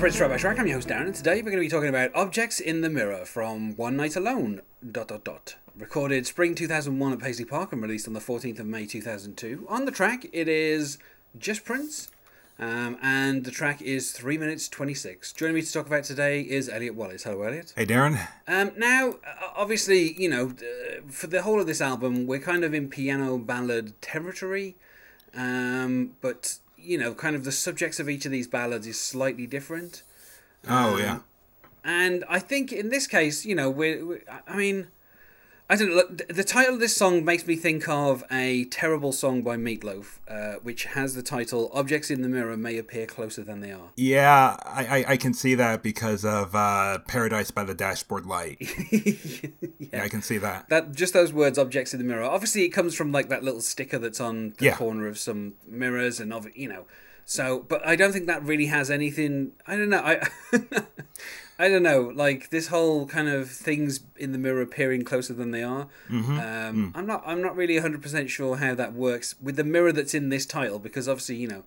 To Prince by I'm your host Darren, and today we're going to be talking about Objects in the Mirror from One Night Alone. Dot dot dot. Recorded spring 2001 at Paisley Park and released on the 14th of May 2002. On the track, it is just Prince, um, and the track is three minutes 26. Joining me to talk about today is Elliot Wallace. Hello, Elliot. Hey, Darren. Um, now, uh, obviously, you know, uh, for the whole of this album, we're kind of in piano ballad territory, um, but you know, kind of the subjects of each of these ballads is slightly different. Oh Um, yeah. And I think in this case, you know, we're, we I mean, I don't know. The title of this song makes me think of a terrible song by Meat Loaf, uh, which has the title "Objects in the Mirror May Appear Closer Than They Are." Yeah, I, I, I can see that because of uh, Paradise by the Dashboard Light. yeah. I can see that. That just those words, "objects in the mirror." Obviously, it comes from like that little sticker that's on the Yeah. corner of some mirrors, and of you know. So, but I don't think that really has anything. I don't know. I. I don't know, like this whole kind of things in the mirror appearing closer than they are. Um, I'm not. I'm not really 100 percent sure how that works with the mirror that's in this title because obviously you know,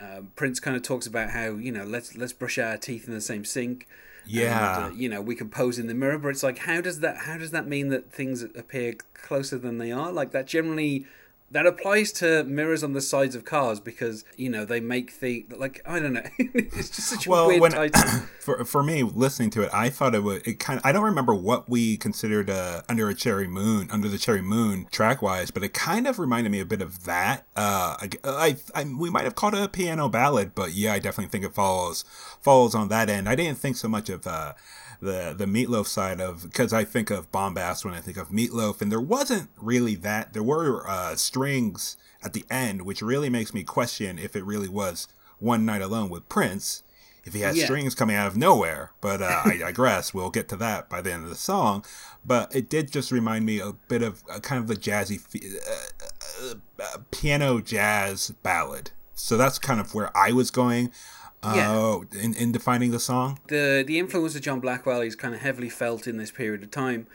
um, Prince kind of talks about how you know let's let's brush our teeth in the same sink. Yeah. And, uh, you know, we can pose in the mirror, but it's like, how does that? How does that mean that things appear closer than they are? Like that generally, that applies to mirrors on the sides of cars because you know they make the like I don't know. it's just such a Well, weird when title. for for me listening to it, I thought it would. It kind. I don't remember what we considered uh, under a cherry moon, under the cherry moon, track wise, but it kind of reminded me a bit of that. Uh, I, I, I we might have called it a piano ballad, but yeah, I definitely think it follows follows on that end. I didn't think so much of. Uh, the the Meat Loaf side of because I think of bombast when I think of Meat Loaf, and there wasn't really that. There were uh, strings at the end, which really makes me question if it really was one night alone with Prince. If he has Yeah. strings coming out of nowhere, but uh, I digress. We'll get to that by the end of the song. But it did just remind me a bit of uh, kind of the jazzy uh, uh, piano jazz ballad. So that's kind of where I was going Yeah. uh, in, in defining the song. the the influence of John Blackwell is kind of heavily felt in this period of time,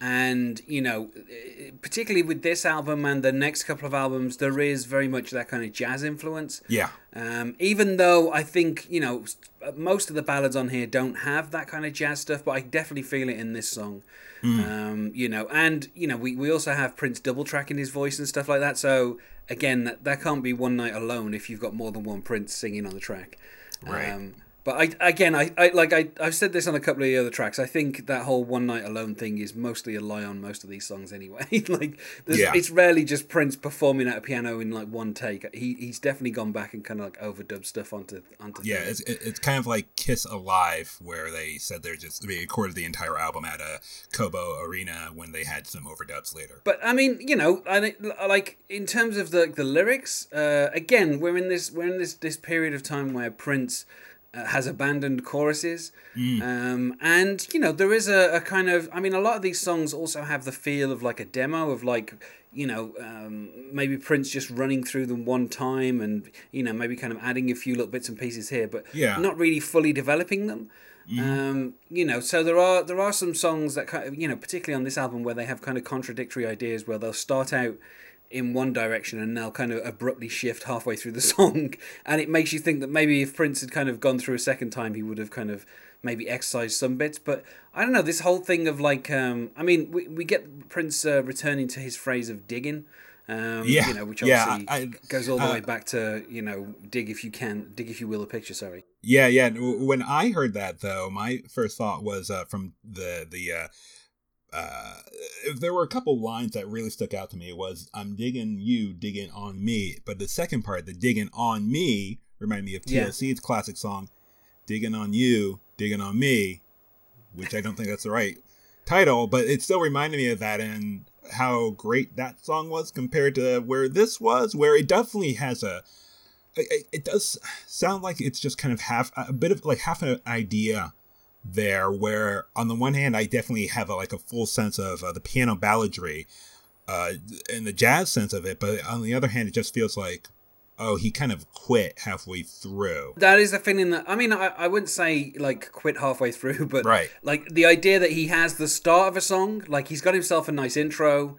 and you know, eh, particularly with this album and the next couple of albums, there is very much that kind of jazz influence. Yeah. Um, even though I think you know most of the ballads on here don't have that kind of jazz stuff, but I definitely feel it in this song. Um, you know, and you know, we, we also have Prince double tracking his voice and stuff like that. So again, that, that can't be one night alone if you've got more than one Prince singing on the track. Right. Um, but I again, I, I like I I've said this on a couple of the other tracks. I think that whole one night alone thing is mostly a lie on most of these songs anyway. like, there's, Yeah. it's rarely just Prince performing at a piano in like one take. He he's definitely gone back and kind of like overdubbed stuff onto onto. Yeah, things. it's, it's kind of like Kiss Alive, where they said they're just they recorded the entire album at a Cobo Arena when they had some overdubs later. But I mean, you know, I think, like in terms of the the lyrics, uh, again, we're in this we're in this this period of time where Prince uh, has abandoned choruses, um, and you know there is a, a kind of I mean, a lot of these songs also have the feel of like a demo of like you know um, maybe Prince just running through them one time, and you know maybe kind of adding a few little bits and pieces here, but Yeah. not really fully developing them. Um, you know, so there are there are some songs that kind of you know, particularly on this album, where they have kind of contradictory ideas, where they'll start out in one direction and they'll kind of abruptly shift halfway through the song, and it makes you think that maybe if Prince had kind of gone through a second time, he would have kind of maybe excised some bits. But I don't know this whole thing of like, um, I mean, we we get Prince uh, returning to his phrase of digging. Um, Yeah, you know, which yeah, obviously I- goes all the uh, way back to you know, dig if you can, dig if you will, a picture. Sorry. Yeah, yeah. When I heard that, though, my first thought was uh, from the the. Uh, uh, there were a couple lines that really stuck out to me. Was I'm digging you, digging on me, but the second part, the digging on me, reminded me of Yeah. TLC's classic song, "Digging on You, Digging on Me," which I don't think that's the right title, but it still reminded me of that and how great that song was compared to where this was, where it definitely has a it- it does sound like it's just kind of half a bit of like half an idea there where on the one hand i definitely have a, like a full sense of uh, the piano balladry uh and the jazz sense of it but on the other hand it just feels like oh he kind of quit halfway through That is the feeling that I mean I, I wouldn't say like quit halfway through, but Right. like the idea that he has the start of a song, like he's got himself a nice intro,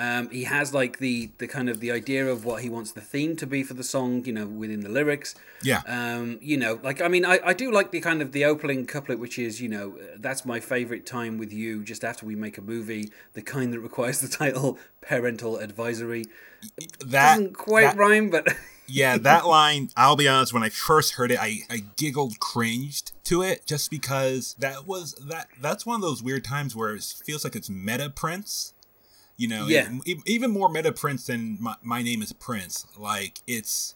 Um, he has like the the kind of the idea of what he wants the theme to be for the song, you know, within the lyrics. Yeah. Um, you know, like I mean, I, I do like the kind of the opening couplet, which is, you know, that's my favorite time with you. Just after we make a movie, the kind that requires the title "Parental Advisory." that Doesn't quite that- rhyme, but yeah, that line, I'll be honest, when I first heard it, I, I giggled, cringed to it just because that was that that's one of those weird times where it feels like it's meta Prince. You know, Yeah. e- even more meta Prince than my, my name is Prince. Like it's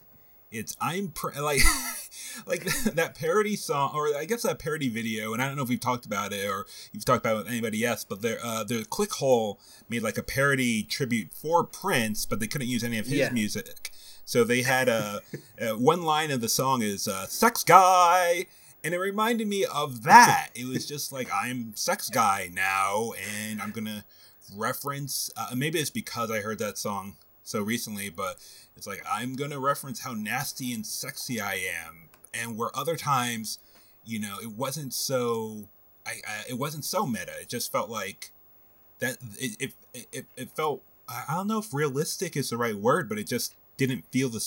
it's I'm Pr- like like that parody song or I guess that parody video and I don't know if we've talked about it or you've talked about it with anybody else but there uh the Clickhole made like a parody tribute for Prince but they couldn't use any of his Yeah. music so they had a, uh one line of the song is uh, sex guy and it reminded me of that it was just like I'm sex guy now and I'm gonna reference uh, maybe it's because I heard that song so recently but it's like I'm gonna reference how nasty and sexy I am, and where other times, you know, it wasn't so. I, I it wasn't so meta. It just felt like that. It it, it it felt. I don't know if realistic is the right word, but it just didn't feel the.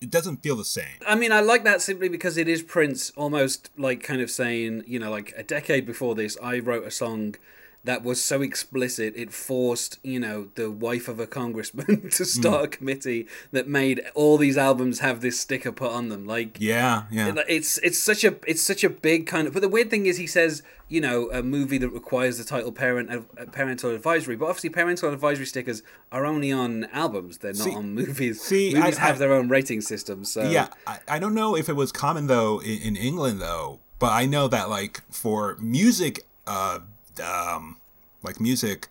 It doesn't feel the same. I mean, I like that simply because it is Prince almost like kind of saying, you know, like a decade before this, I wrote a song that was so explicit it forced, you know, the wife of a congressman to start a committee that made all these albums have this sticker put on them. Like, Yeah, yeah, it's it's such a it's such a big kind of. But the weird thing is, he says, you know, a movie that requires the title parent uh, parental advisory. But obviously, parental advisory stickers are only on albums; they're not See- on movies. see, movies I- have I- their own rating system. So yeah. I, I don't know if it was common though in, in England though, but I know that like for music, uh, um, like music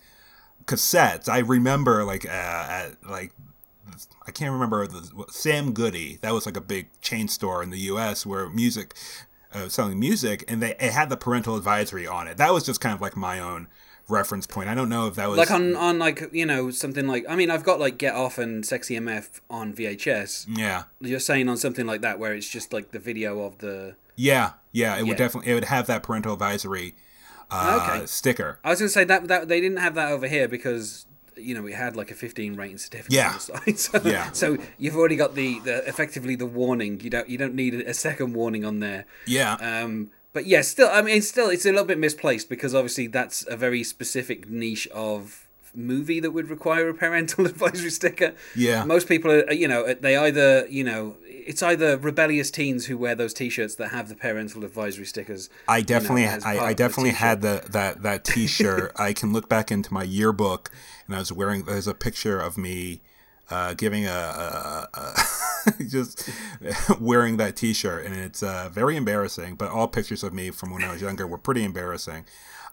cassettes, I remember like uh, at like I can't remember the Sam Goody. That was like a big chain store in the U.S. where music, uh, selling music, and they it had the parental advisory on it. That was just kind of like my own reference point. I don't know if that was like on on like you know something like I mean I've got like Get Off and Sexy MF on VHS. yeah, You're saying on something like that where it's just like the video of the. yeah, yeah. It Yeah. would definitely it would have that parental advisory uh, Okay. sticker. I was gonna say that that they didn't have that over here because you know it had like a 15 rating certificate Yeah. on the side. So, Yeah. so you've already got the, the effectively the warning. You don't you don't need a second warning on there. Yeah, Um, but yeah, still, I mean, still, it's a little bit misplaced because obviously that's a very specific niche of movie that would require a parental advisory sticker. Yeah. Most people are, you know, they either, you know, it's either rebellious teens who wear those T-shirts that have the parental advisory stickers. I definitely, as part I, I of the definitely had the, that that T-shirt. I can look back into my yearbook, and I was wearing. There's a picture of me uh, giving a, a, a just wearing that T-shirt, and it's uh, very embarrassing. But all pictures of me from when I was younger were pretty embarrassing.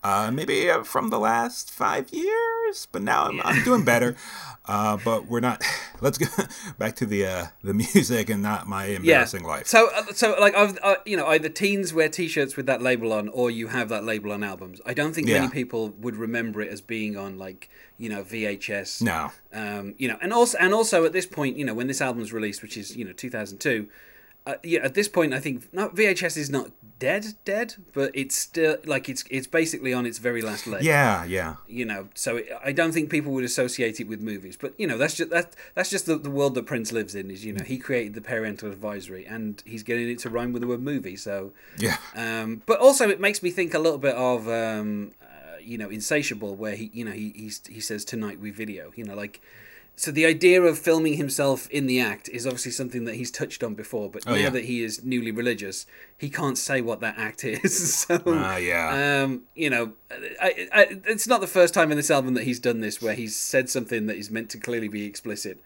Uh, maybe uh, from the last five years, but now I'm, I'm doing better. Uh, but we're not. Let's go back to the uh, the music and not my embarrassing life. So, uh, so like, I've, uh, you know, either teens wear T-shirts with that label on, or you have that label on albums. I don't think Yeah. many people would remember it as being on like, you know, VHS. No. Um, you know, and also, and also at this point, you know, when this album's released, which is you know 2002. Uh, yeah, at this point, I think not VHS is not dead, dead, but it's still like it's it's basically on its very last leg Yeah, yeah. you know so it, i don't think people would associate it with movies but you know that's just that that's just the, the world that prince lives in is you know he created the parental advisory and he's getting it to rhyme with the word movie so Yeah. um but also it makes me think a little bit of um uh, you know insatiable where he you know he he's, he says tonight we video you know like so the idea of filming himself in the act is obviously something that he's touched on before but now Oh, yeah. that he is newly religious he can't say what that act is so Ah, yeah. um, you know, I, I, it's not the first time in this album that he's done this, where he's said something that is meant to clearly be explicit,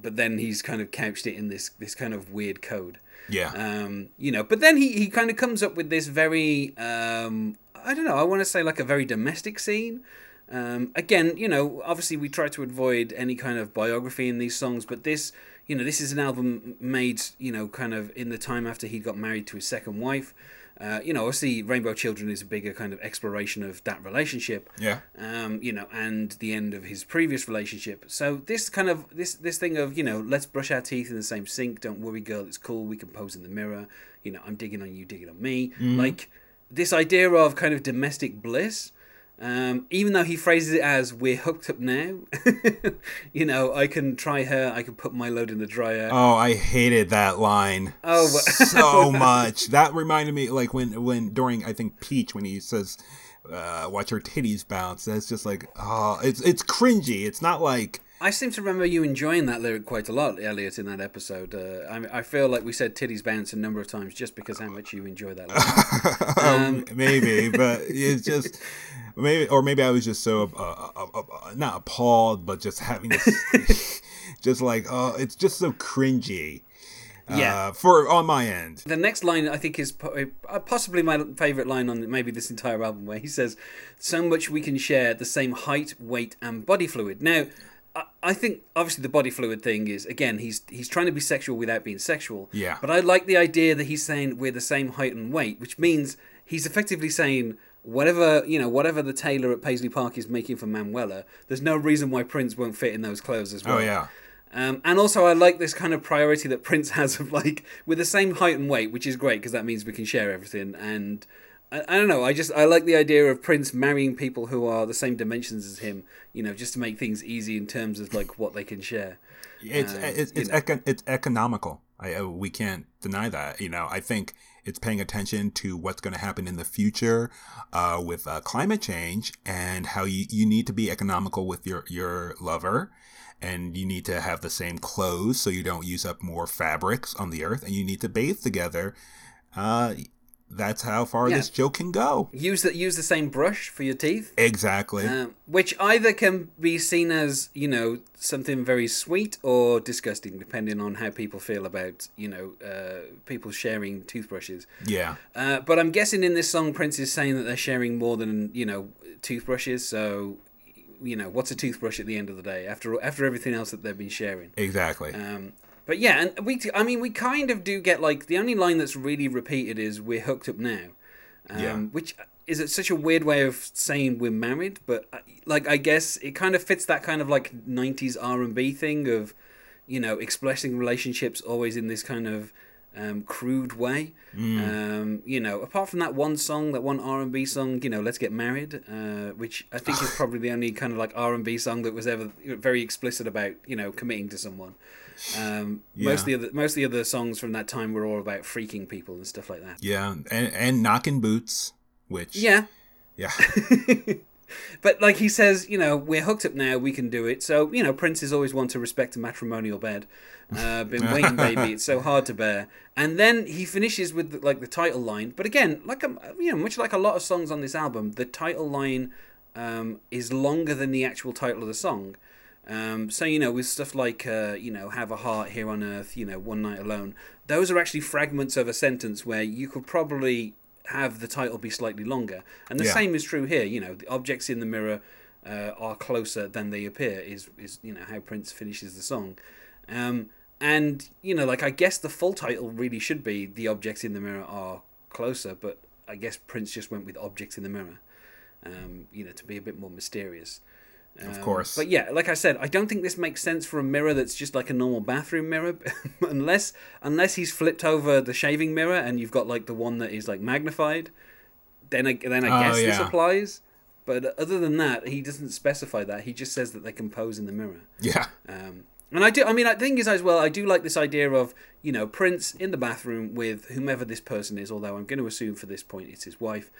but then he's kind of couched it in this this kind of weird code. Yeah. Um, you know, but then he, he kind of comes up with this very um, I don't know, I want to say like a very domestic scene. Um, again, you know, obviously we try to avoid any kind of biography in these songs, but this, you know, this is an album made, you know, kind of in the time after he got married to his second wife. Uh, you know, obviously, Rainbow Children is a bigger kind of exploration of that relationship. Yeah. Um, you know, and the end of his previous relationship. So this kind of this this thing of you know, let's brush our teeth in the same sink. Don't worry, girl, it's cool. We can pose in the mirror. You know, I'm digging on you, digging on me. Like this idea of kind of domestic bliss. Um, even though he phrases it as "we're hooked up now," you know, I can try her. I can put my load in the dryer. Oh, I hated that line. Oh, so much. That reminded me, like when when during I think Peach when he says, uh, "Watch her titties bounce." That's just like, oh, it's it's cringy. It's not like I seem to remember you enjoying that lyric quite a lot, Elliot, in that episode. Uh, I, I feel like we said titties bounce a number of times just because how much you enjoy that. um, um, maybe, but it's just maybe, or maybe I was just so uh, uh, uh, uh not appalled, but just having this, just like, oh, it's just so cringy. Yeah, uh, for on my end. The next line I think is possibly my favorite line on maybe this entire album, where he says, "So much we can share, the same height, weight, and body fluid." Now, I think obviously the body fluid thing is again he's he's trying to be sexual without being sexual. Yeah. But I like the idea that he's saying we're the same height and weight, which means he's effectively saying whatever you know whatever the tailor at Paisley Park is making for Manuela, there's no reason why Prince won't fit in those clothes as oh, well. Oh yeah. Um, and also, I like this kind of priority that Prince has of like with the same height and weight, which is great because that means we can share everything. And I, I, don't know. I just I like the idea of Prince marrying people who are the same dimensions as him. You know, just to make things easy in terms of like what they can share. It's uh, it's it's, eco- it's economical. I uh, we can't deny that. You know, I think it's paying attention to what's going to happen in the future uh, with uh, climate change and how you, you need to be economical with your your lover. And you need to have the same clothes so you don't use up more fabrics on the earth. And you need to bathe together uh, that's how far yeah. this joke can go. Use the use the same brush for your teeth. Exactly. Um, which either can be seen as you know something very sweet or disgusting, depending on how people feel about you know uh, people sharing toothbrushes. Yeah. Uh, but I'm guessing in this song, Prince is saying that they're sharing more than you know toothbrushes. So you know what's a toothbrush at the end of the day after after everything else that they've been sharing. Exactly. Um, but yeah, and we, I mean, we kind of do get like the only line that's really repeated is "We're hooked up now," um, yeah. which is it such a weird way of saying we're married, but uh, like I guess it kind of fits that kind of like '90s R and B thing of, you know, expressing relationships always in this kind of um, crude way. Mm. Um, you know, apart from that one song, that one R and B song, you know, "Let's Get Married," uh, which I think is probably the only kind of like R and B song that was ever very explicit about you know committing to someone. Um, yeah. Most of the other, most of the other songs from that time were all about freaking people and stuff like that. Yeah, and and knocking boots, which yeah, yeah. but like he says, you know, we're hooked up now. We can do it. So you know, Prince is always one to respect a matrimonial bed. Uh, been waiting, baby. It's so hard to bear. And then he finishes with like the title line. But again, like a, um, you know, much like a lot of songs on this album, the title line um, is longer than the actual title of the song. Um, so you know, with stuff like uh, you know, have a heart here on earth, you know, one night alone. Those are actually fragments of a sentence where you could probably have the title be slightly longer. And the yeah. same is true here. You know, the objects in the mirror uh, are closer than they appear. Is is you know how Prince finishes the song. Um, and you know, like I guess the full title really should be "The Objects in the Mirror Are Closer," but I guess Prince just went with "Objects in the Mirror," um, you know, to be a bit more mysterious. Um, of course. But yeah, like I said, I don't think this makes sense for a mirror that's just like a normal bathroom mirror, unless unless he's flipped over the shaving mirror and you've got like the one that is like magnified. Then I then I oh, guess yeah. this applies. But other than that, he doesn't specify that. He just says that they can pose in the mirror. Yeah. Um, and I do. I mean, the thing is as well. I do like this idea of you know Prince in the bathroom with whomever this person is. Although I'm going to assume for this point it's his wife.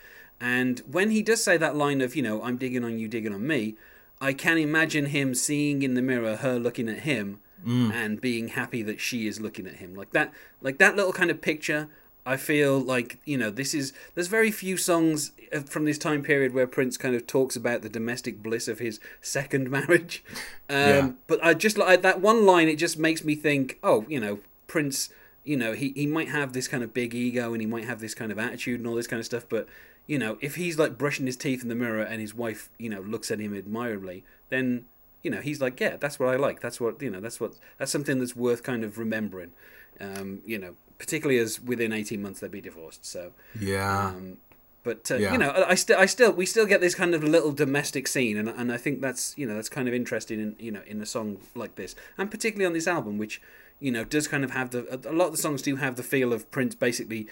And when he does say that line of you know I'm digging on you, digging on me, I can imagine him seeing in the mirror her looking at him mm. and being happy that she is looking at him. Like that like that little kind of picture I feel like you know this is there's very few songs from this time period where Prince kind of talks about the domestic bliss of his second marriage. Um, yeah. But I just like that one line. It just makes me think, oh, you know, Prince. You know, he, he might have this kind of big ego and he might have this kind of attitude and all this kind of stuff, but you know, if he's like brushing his teeth in the mirror and his wife, you know, looks at him admirably, then you know he's like, yeah, that's what I like. That's what you know. That's what that's something that's worth kind of remembering. Um, you know, particularly as within eighteen months they'd be divorced. So yeah. Um, but uh, yeah. you know, I still, I still, we still get this kind of little domestic scene, and and I think that's you know that's kind of interesting in you know in a song like this, and particularly on this album, which you know does kind of have the a lot of the songs do have the feel of Prince basically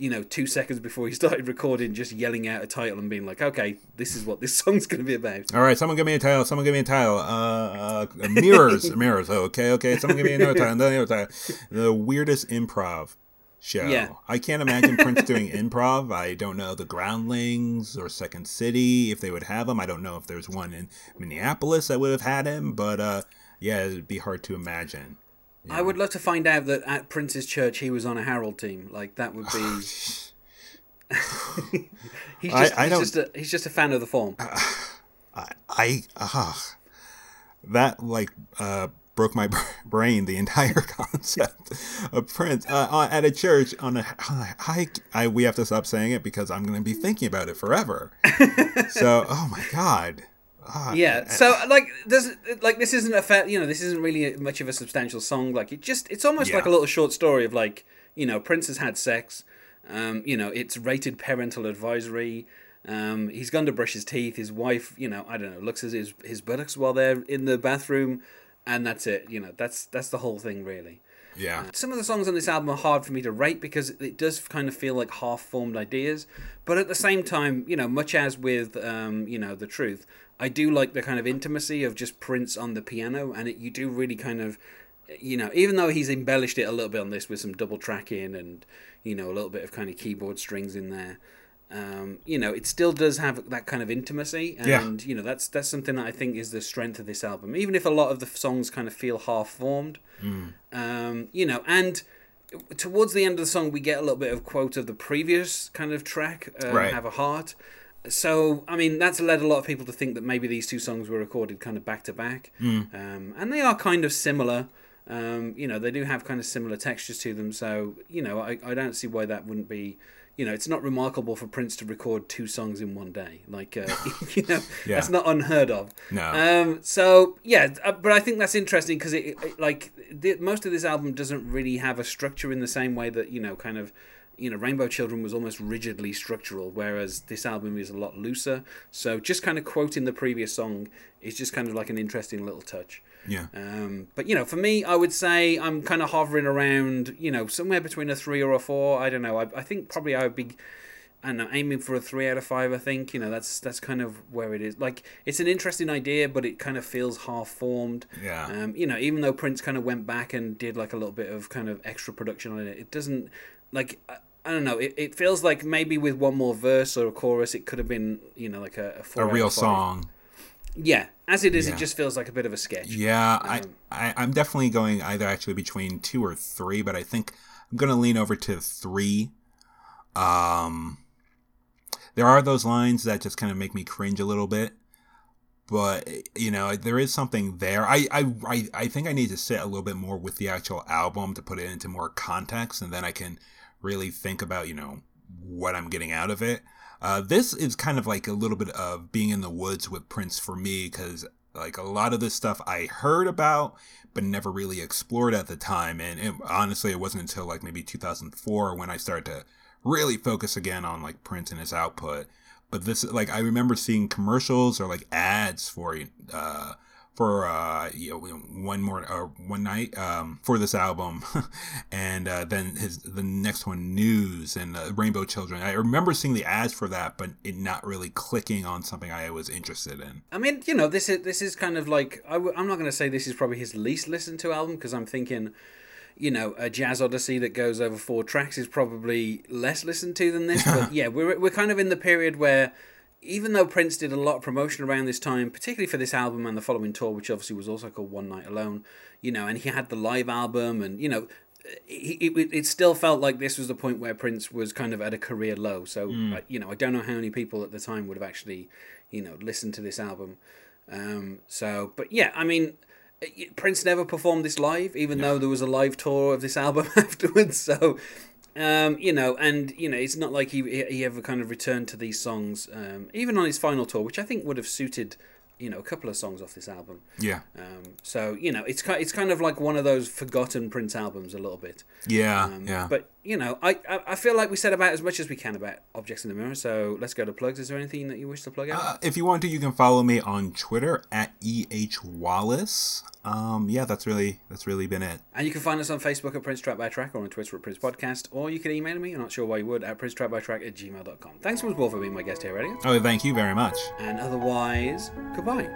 you know, two seconds before he started recording, just yelling out a title and being like, "Okay, this is what this song's going to be about." All right, someone give me a title. Someone give me a title. Uh, uh mirrors, mirrors. Oh, okay, okay. Someone give me another title. Another title. The weirdest improv show. Yeah. I can't imagine Prince doing improv. I don't know the Groundlings or Second City if they would have him. I don't know if there's one in Minneapolis that would have had him, but uh, yeah, it'd be hard to imagine. Yeah. I would love to find out that at Prince's church he was on a Harold team. Like that would be. he's just, I, I he's, just a, he's just a fan of the form. Uh, I, I uh, that like uh, broke my brain. The entire concept of Prince uh, at a church on a hike. I we have to stop saying it because I'm going to be thinking about it forever. so, oh my god. Ah, yeah. So like, does like this isn't a fair, you know, this isn't really much of a substantial song. Like it just, it's almost yeah. like a little short story of like, you know, Prince has had sex. Um, you know, it's rated parental advisory. Um, he's gone to brush his teeth. His wife, you know, I don't know, looks at his his buttocks while they're in the bathroom, and that's it. You know, that's that's the whole thing really. Yeah. Some of the songs on this album are hard for me to rate because it does kind of feel like half formed ideas, but at the same time, you know, much as with um, you know, the truth, I do like the kind of intimacy of just Prince on the piano, and it, you do really kind of, you know, even though he's embellished it a little bit on this with some double tracking and you know a little bit of kind of keyboard strings in there. Um, you know, it still does have that kind of intimacy, and yeah. you know that's that's something that I think is the strength of this album. Even if a lot of the songs kind of feel half formed, mm. um, you know, and towards the end of the song we get a little bit of quote of the previous kind of track, uh, right. "Have a Heart," so I mean that's led a lot of people to think that maybe these two songs were recorded kind of back to back, mm. um, and they are kind of similar. Um, you know, they do have kind of similar textures to them, so you know, I, I don't see why that wouldn't be. You know, it's not remarkable for Prince to record two songs in one day. Like, uh, you know, yeah. that's not unheard of. No. Um, so yeah, uh, but I think that's interesting because it, it, like the, most of this album doesn't really have a structure in the same way that you know, kind of you know, Rainbow Children was almost rigidly structural, whereas this album is a lot looser. So just kind of quoting the previous song is just kind of like an interesting little touch. Yeah. Um, but you know, for me, I would say I'm kind of hovering around, you know, somewhere between a three or a four. I don't know. I, I think probably I would be. I know, aiming for a three out of five. I think you know that's that's kind of where it is. Like it's an interesting idea, but it kind of feels half formed. Yeah. Um, you know, even though Prince kind of went back and did like a little bit of kind of extra production on it, it doesn't like I don't know. It, it feels like maybe with one more verse or a chorus, it could have been you know like a a, a real song. Yeah, as it is, yeah. it just feels like a bit of a sketch. Yeah, um, I, I am definitely going either actually between two or three, but I think I'm gonna lean over to three. Um, there are those lines that just kind of make me cringe a little bit, but you know there is something there. I I I think I need to sit a little bit more with the actual album to put it into more context, and then I can really think about, you know, what I'm getting out of it. Uh, this is kind of like a little bit of being in the woods with Prince for me because like a lot of this stuff I heard about but never really explored at the time. And it, honestly it wasn't until like maybe 2004 when I started to really focus again on like Prince and his output. But this like I remember seeing commercials or like ads for uh for uh, you know, one more uh, one night um, for this album, and uh, then his the next one news and uh, Rainbow Children. I remember seeing the ads for that, but it not really clicking on something I was interested in. I mean, you know, this is this is kind of like i w- I'm not going to say this is probably his least listened to album because I'm thinking you know, a jazz odyssey that goes over four tracks is probably less listened to than this. But yeah, we're we're kind of in the period where even though Prince did a lot of promotion around this time, particularly for this album and the following tour, which obviously was also called One Night Alone, you know, and he had the live album, and you know, it, it, it still felt like this was the point where Prince was kind of at a career low. So, mm. you know, I don't know how many people at the time would have actually, you know, listened to this album. Um, so, but yeah, I mean, Prince never performed this live, even though there was a live tour of this album afterwards. So, um, you know, and you know, it's not like he he ever kind of returned to these songs, um, even on his final tour, which I think would have suited, you know, a couple of songs off this album. Yeah. Um, so you know, it's kind it's kind of like one of those forgotten Prince albums a little bit. Yeah. Um, yeah. But you know, I, I feel like we said about as much as we can about objects in the mirror. So let's go to plugs. Is there anything that you wish to plug out? Uh, if you want to, you can follow me on Twitter at eh wallace. Um, yeah, that's really that's really been it. And you can find us on Facebook at Prince Track by Track or on Twitter at Prince Podcast, or you can email me. I'm not sure why you would at Prince Track by Track at gmail.com. Thanks once more for being my guest here, Eddie. Oh, thank you very much. And otherwise, goodbye.